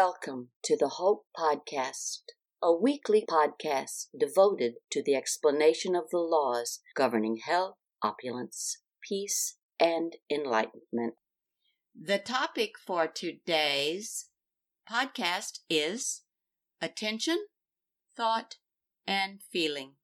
Welcome to the Hope Podcast, a weekly podcast devoted to the explanation of the laws governing health, opulence, peace, and enlightenment. The topic for today's podcast is attention, thought, and feeling.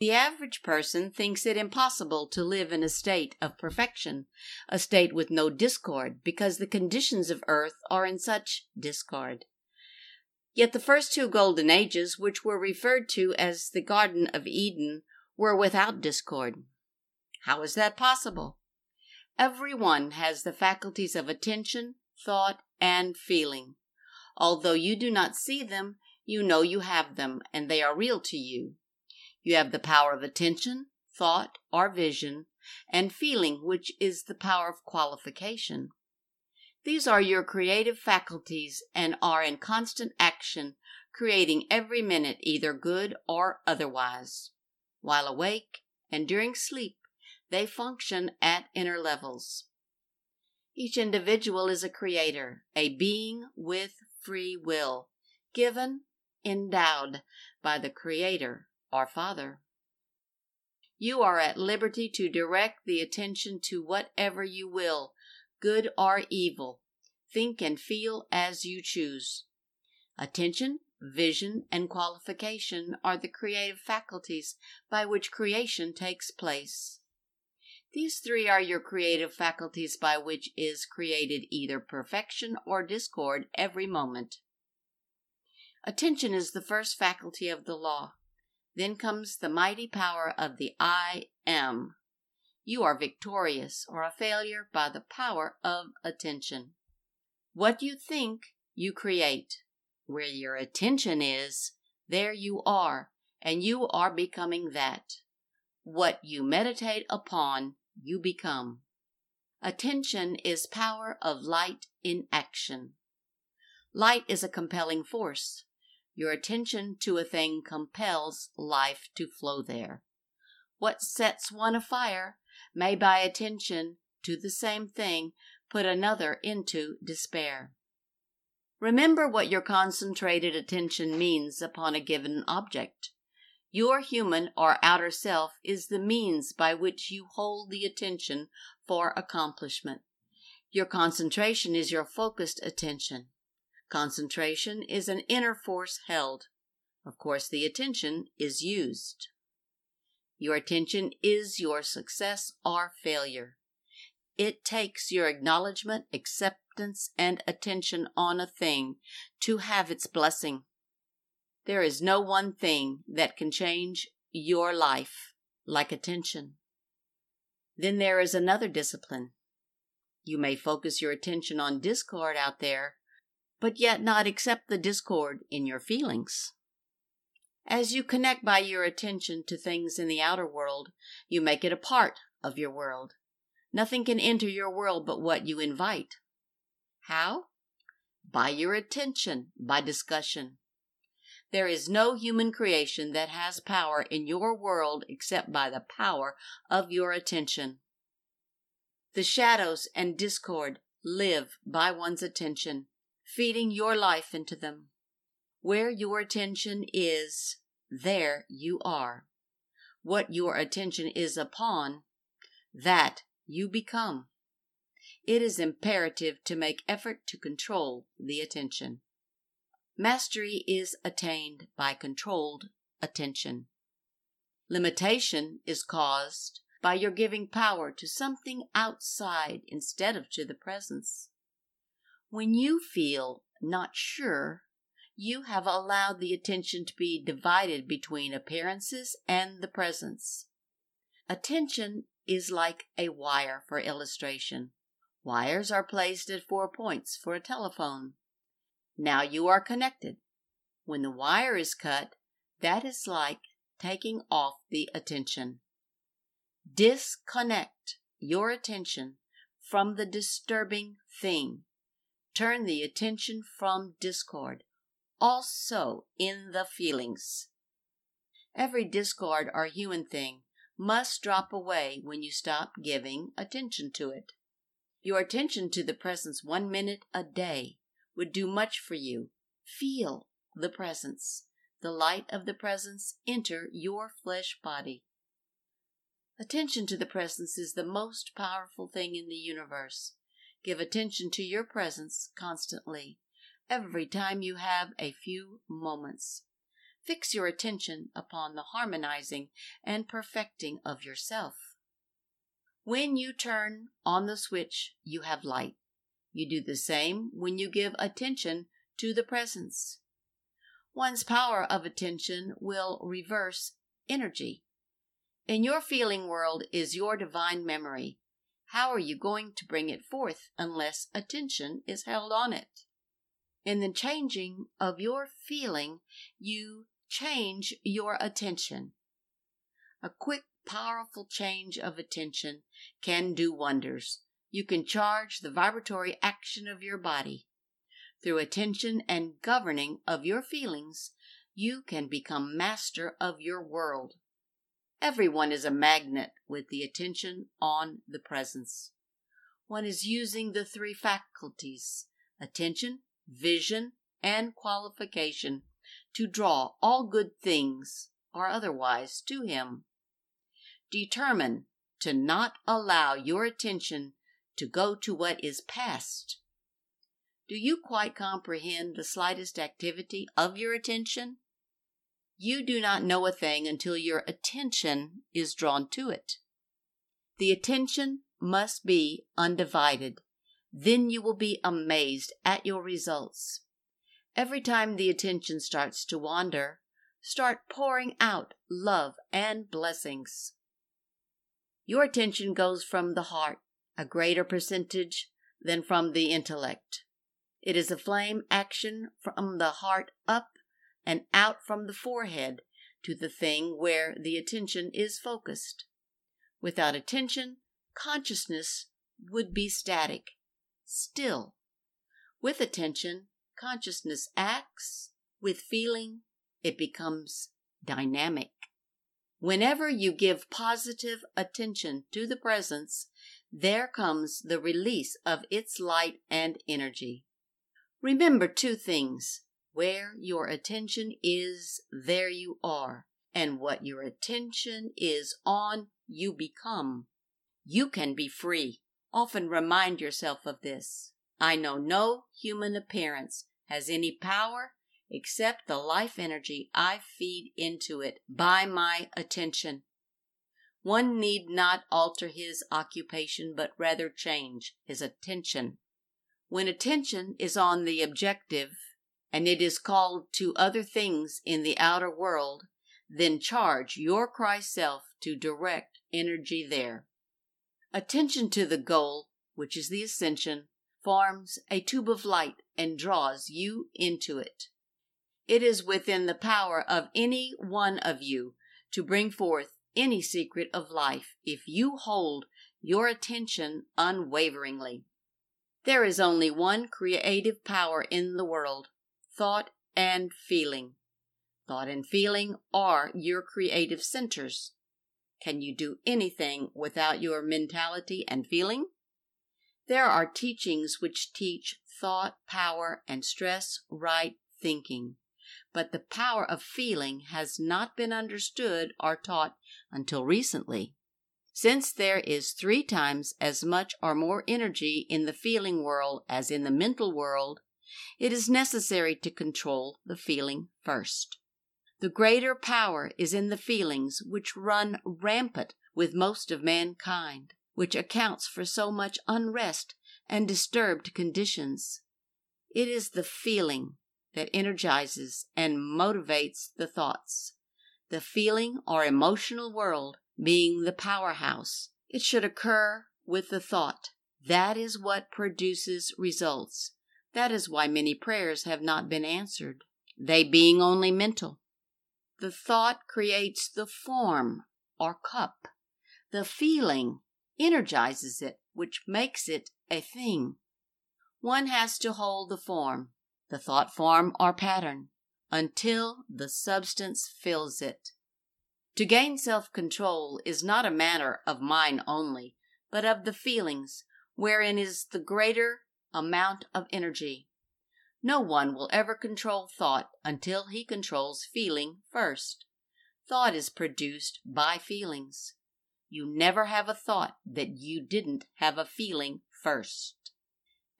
The average person thinks it impossible to live in a state of perfection, a state with no discord, because the conditions of earth are in such discord. Yet the first two golden ages, which were referred to as the Garden of Eden, were without discord. How is that possible? Every one has the faculties of attention, thought, and feeling. Although you do not see them, you know you have them, and they are real to you. You have the power of attention, thought, or vision, and feeling, which is the power of qualification. These are your creative faculties and are in constant action, creating every minute either good or otherwise. While awake and during sleep, they function at inner levels. Each individual is a creator, a being with free will, given, endowed by the Creator our Father. You are at liberty to direct the attention to whatever you will, good or evil. Think and feel as you choose. Attention, vision, and qualification are the creative faculties by which creation takes place. These three are your creative faculties by which is created either perfection or discord every moment. Attention is the first faculty of the law. Then comes the mighty power of the I am. You are victorious or a failure by the power of attention. What you think, you create. Where your attention is, there you are, and you are becoming that. What you meditate upon, you become. Attention is power of light in action. Light is a compelling force. Your attention to a thing compels life to flow there. What sets one afire may, by attention to the same thing, put another into despair. Remember what your concentrated attention means upon a given object. Your human or outer self is the means by which you hold the attention for accomplishment. Your concentration is your focused attention. Concentration is an inner force held. Of course, the attention is used. Your attention is your success or failure. It takes your acknowledgement, acceptance, and attention on a thing to have its blessing. There is no one thing that can change your life like attention. Then there is another discipline. You may focus your attention on discord out there but yet not accept the discord in your feelings. As you connect by your attention to things in the outer world, you make it a part of your world. Nothing can enter your world but what you invite. How? By your attention, by discussion. There is no human creation that has power in your world except by the power of your attention. The shadows and discord live by one's attention feeding your life into them. Where your attention is, there you are. What your attention is upon, that you become. It is imperative to make effort to control the attention. Mastery is attained by controlled attention. Limitation is caused by your giving power to something outside instead of to the presence. When you feel not sure, you have allowed the attention to be divided between appearances and the presence. Attention is like a wire for illustration. Wires are placed at four points for a telephone. Now you are connected. When the wire is cut, that is like taking off the attention. Disconnect your attention from the disturbing thing turn the attention from discord, also in the feelings. Every discord or human thing must drop away when you stop giving attention to it. Your attention to the presence one minute a day would do much for you. Feel the presence, the light of the presence enter your flesh body. Attention to the presence is the most powerful thing in the universe. Give attention to your presence constantly, every time you have a few moments. Fix your attention upon the harmonizing and perfecting of yourself. When you turn on the switch, you have light. You do the same when you give attention to the presence. One's power of attention will reverse energy. In your feeling world is your divine memory. How are you going to bring it forth unless attention is held on it? In the changing of your feeling, you change your attention. A quick, powerful change of attention can do wonders. You can charge the vibratory action of your body. Through attention and governing of your feelings, you can become master of your world. Everyone is a magnet with the attention on the presence. One is using the three faculties attention, vision, and qualification to draw all good things or otherwise to him. Determine to not allow your attention to go to what is past do you quite comprehend the slightest activity of your attention? You do not know a thing until your attention is drawn to it. The attention must be undivided. Then you will be amazed at your results. Every time the attention starts to wander, start pouring out love and blessings. Your attention goes from the heart, a greater percentage than from the intellect. It is a flame action from the heart up and out from the forehead to the thing where the attention is focused. Without attention, consciousness would be static, still. With attention, consciousness acts. With feeling, it becomes dynamic. Whenever you give positive attention to the presence, there comes the release of its light and energy. Remember two things. Where your attention is, there you are. And what your attention is on, you become. You can be free. Often remind yourself of this. I know no human appearance has any power except the life energy I feed into it by my attention. One need not alter his occupation, but rather change his attention. When attention is on the objective and it is called to other things in the outer world, then charge your Christ self to direct energy there. Attention to the goal, which is the ascension, forms a tube of light and draws you into it. It is within the power of any one of you to bring forth any secret of life if you hold your attention unwaveringly. There is only one creative power in the world thought and feeling. Thought and feeling are your creative centers. Can you do anything without your mentality and feeling? There are teachings which teach thought, power, and stress right thinking, but the power of feeling has not been understood or taught until recently. Since there is three times as much or more energy in the feeling world as in the mental world, it is necessary to control the feeling first. The greater power is in the feelings which run rampant with most of mankind, which accounts for so much unrest and disturbed conditions. It is the feeling that energizes and motivates the thoughts. The feeling or emotional world being the powerhouse. It should occur with the thought. That is what produces results. That is why many prayers have not been answered, they being only mental. The thought creates the form or cup. The feeling energizes it, which makes it a thing. One has to hold the form, the thought form or pattern, until the substance fills it. To gain self control is not a matter of mind only, but of the feelings, wherein is the greater amount of energy. No one will ever control thought until he controls feeling first. Thought is produced by feelings. You never have a thought that you didn't have a feeling first.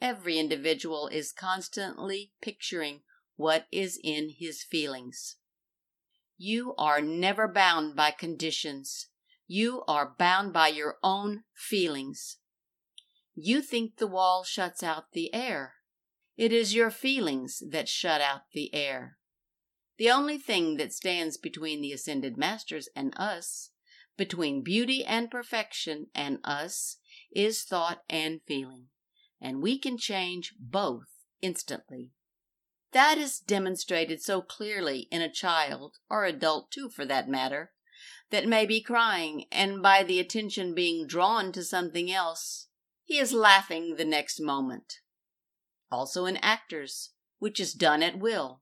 Every individual is constantly picturing what is in his feelings. You are never bound by conditions. You are bound by your own feelings. You think the wall shuts out the air. It is your feelings that shut out the air. The only thing that stands between the ascended masters and us, between beauty and perfection and us, is thought and feeling, and we can change both instantly. That is demonstrated so clearly in a child, or adult too for that matter, that may be crying, and by the attention being drawn to something else, he is laughing the next moment also in actors, which is done at will.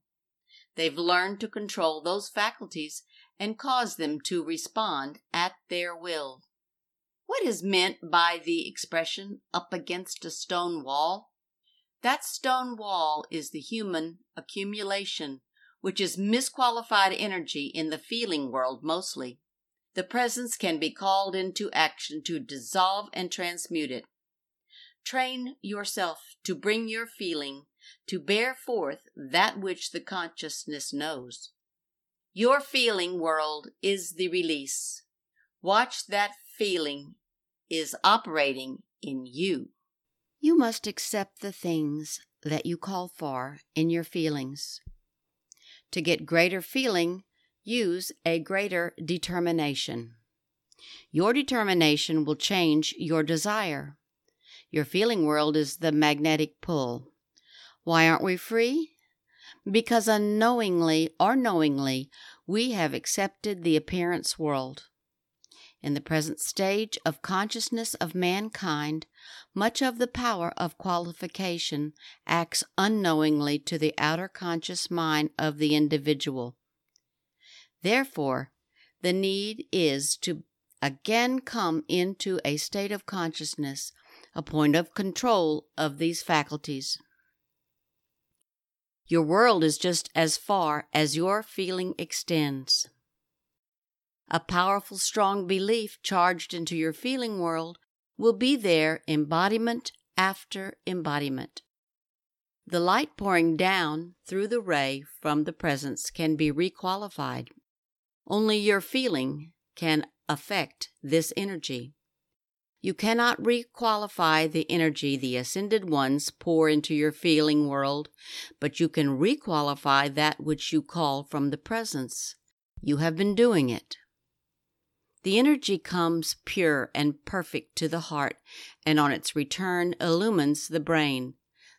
They've learned to control those faculties and cause them to respond at their will. What is meant by the expression up against a stone wall? That stone wall is the human accumulation, which is misqualified energy in the feeling world mostly. The presence can be called into action to dissolve and transmute it. Train yourself to bring your feeling to bear forth that which the consciousness knows. Your feeling world is the release. Watch that feeling is operating in you. You must accept the things that you call for in your feelings. To get greater feeling, use a greater determination. Your determination will change your desire. Your feeling world is the magnetic pull. Why aren't we free? Because unknowingly or knowingly, we have accepted the appearance world. In the present stage of consciousness of mankind, much of the power of qualification acts unknowingly to the outer conscious mind of the individual. Therefore, the need is to again come into a state of consciousness a point of control of these faculties. Your world is just as far as your feeling extends. A powerful, strong belief charged into your feeling world will be there embodiment after embodiment. The light pouring down through the ray from the presence can be requalified. Only your feeling can affect this energy. You cannot requalify the energy the ascended ones pour into your feeling world, but you can requalify that which you call from the presence. You have been doing it. The energy comes pure and perfect to the heart, and on its return illumines the brain.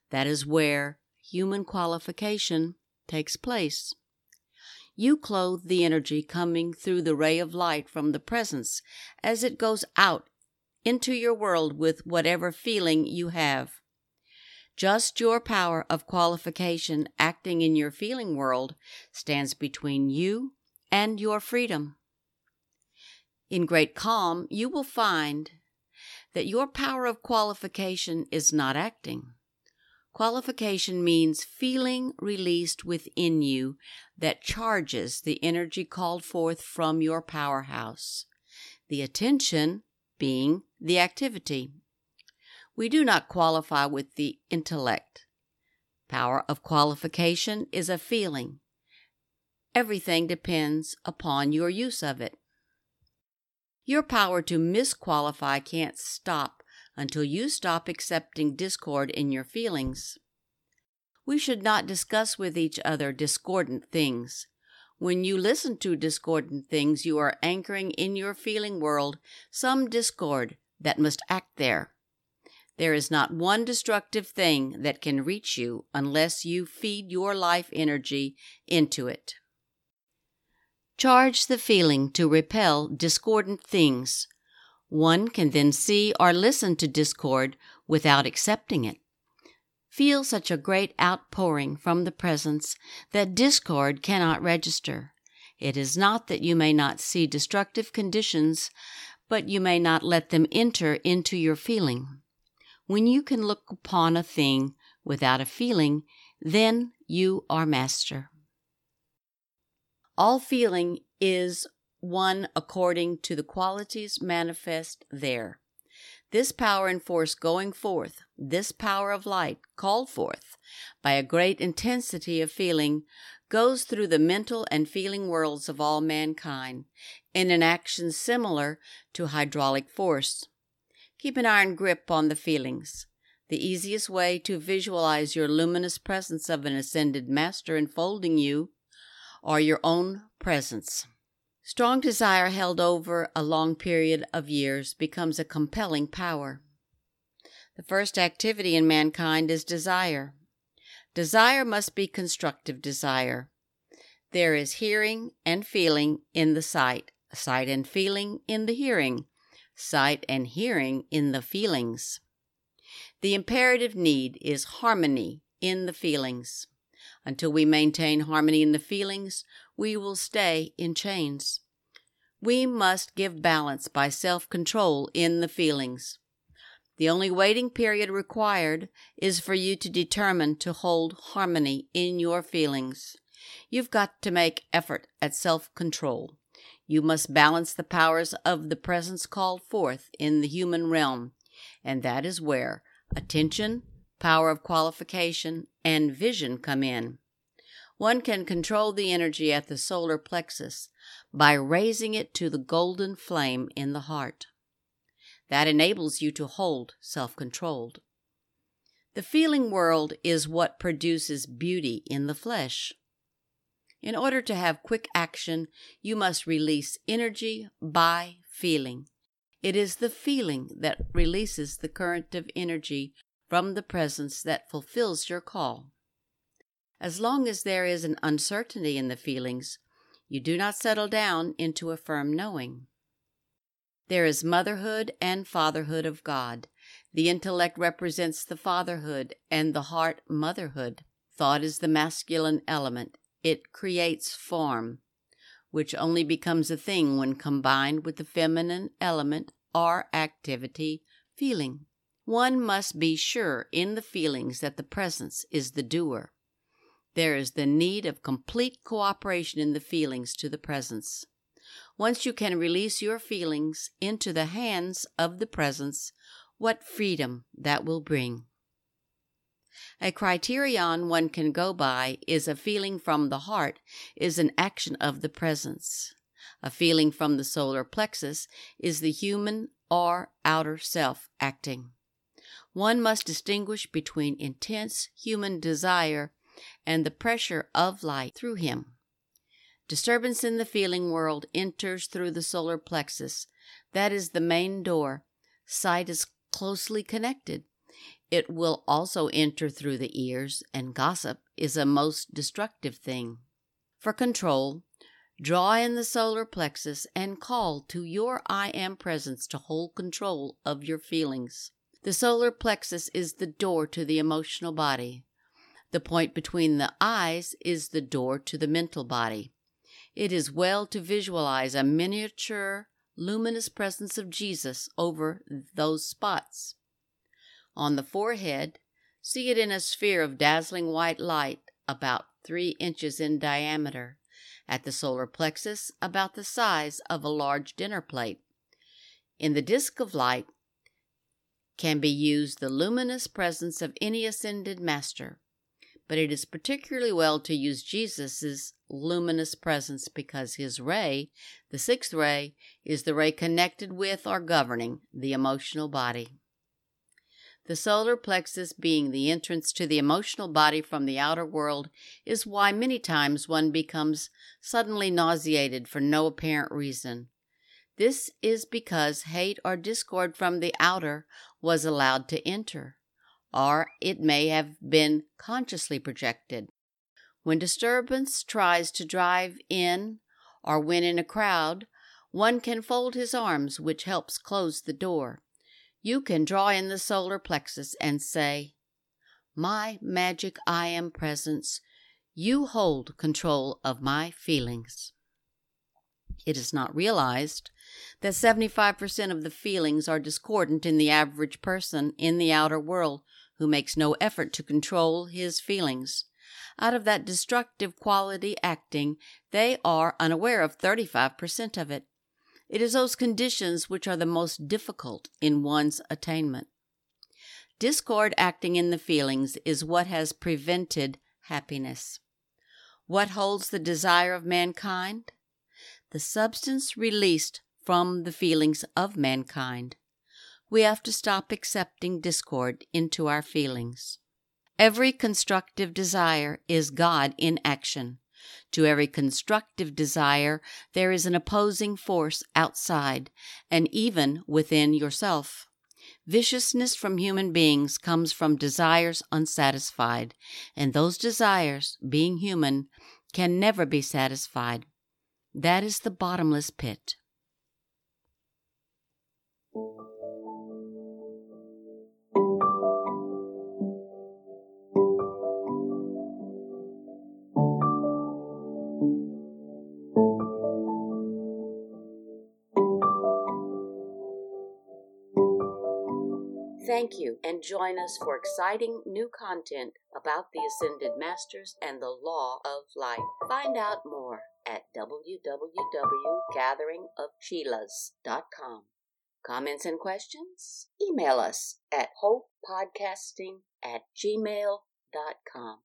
That is where human qualification takes place. You clothe the energy coming through the ray of light from the presence as it goes out into your world with whatever feeling you have. Just your power of qualification acting in your feeling world stands between you and your freedom. In great calm, you will find that your power of qualification is not acting. Qualification means feeling released within you that charges the energy called forth from your powerhouse. The attention being the activity. We do not qualify with the intellect. Power of qualification is a feeling. Everything depends upon your use of it. Your power to misqualify can't stop until you stop accepting discord in your feelings. We should not discuss with each other discordant things. When you listen to discordant things, you are anchoring in your feeling world some discord that must act there. There is not one destructive thing that can reach you unless you feed your life energy into it. Charge the feeling to repel discordant things. One can then see or listen to discord without accepting it feel such a great outpouring from the presence that discord cannot register. It is not that you may not see destructive conditions, but you may not let them enter into your feeling. When you can look upon a thing without a feeling, then you are master. All feeling is one according to the qualities manifest there. This power and force going forth, this power of light called forth by a great intensity of feeling, goes through the mental and feeling worlds of all mankind in an action similar to hydraulic force. Keep an iron grip on the feelings. The easiest way to visualize your luminous presence of an ascended master enfolding you or your own presence. Strong desire held over a long period of years becomes a compelling power. The first activity in mankind is desire. Desire must be constructive desire. There is hearing and feeling in the sight, sight and feeling in the hearing, sight and hearing in the feelings. The imperative need is harmony in the feelings. Until we maintain harmony in the feelings, we will stay in chains. We must give balance by self control in the feelings. The only waiting period required is for you to determine to hold harmony in your feelings. You've got to make effort at self control. You must balance the powers of the presence called forth in the human realm, and that is where attention, power of qualification, and vision come in. One can control the energy at the solar plexus by raising it to the golden flame in the heart. That enables you to hold self controlled. The feeling world is what produces beauty in the flesh. In order to have quick action, you must release energy by feeling. It is the feeling that releases the current of energy from the presence that fulfills your call. As long as there is an uncertainty in the feelings, you do not settle down into a firm knowing. There is motherhood and fatherhood of God. The intellect represents the fatherhood and the heart motherhood. Thought is the masculine element. It creates form, which only becomes a thing when combined with the feminine element or activity, feeling. One must be sure in the feelings that the presence is the doer. There is the need of complete cooperation in the feelings to the presence. Once you can release your feelings into the hands of the presence, what freedom that will bring. A criterion one can go by is a feeling from the heart is an action of the presence. A feeling from the solar plexus is the human or outer self acting one must distinguish between intense human desire and the pressure of light through him. Disturbance in the feeling world enters through the solar plexus. That is the main door. Sight is closely connected. It will also enter through the ears, and gossip is a most destructive thing. For control, draw in the solar plexus and call to your I am presence to hold control of your feelings. The solar plexus is the door to the emotional body. The point between the eyes is the door to the mental body. It is well to visualize a miniature, luminous presence of Jesus over those spots. On the forehead, see it in a sphere of dazzling white light about three inches in diameter. At the solar plexus, about the size of a large dinner plate. In the disk of light, can be used the luminous presence of any ascended master, but it is particularly well to use Jesus' luminous presence because his ray, the sixth ray, is the ray connected with or governing the emotional body. The solar plexus being the entrance to the emotional body from the outer world is why many times one becomes suddenly nauseated for no apparent reason. This is because hate or discord from the outer was allowed to enter, or it may have been consciously projected. When disturbance tries to drive in, or when in a crowd, one can fold his arms, which helps close the door. You can draw in the solar plexus and say, My magic I am presence, you hold control of my feelings. It is not realized that 75% of the feelings are discordant in the average person in the outer world who makes no effort to control his feelings. Out of that destructive quality acting, they are unaware of 35% of it. It is those conditions which are the most difficult in one's attainment. Discord acting in the feelings is what has prevented happiness. What holds the desire of mankind? The substance released from the feelings of mankind. We have to stop accepting discord into our feelings. Every constructive desire is God in action. To every constructive desire, there is an opposing force outside and even within yourself. Viciousness from human beings comes from desires unsatisfied, and those desires, being human, can never be satisfied. That is the bottomless pit. Thank you, and join us for exciting new content about the Ascended Masters and the Law of Life. Find out more at www.gatheringofsheilas.com. Comments and questions? Email us at hopepodcasting at gmail.com.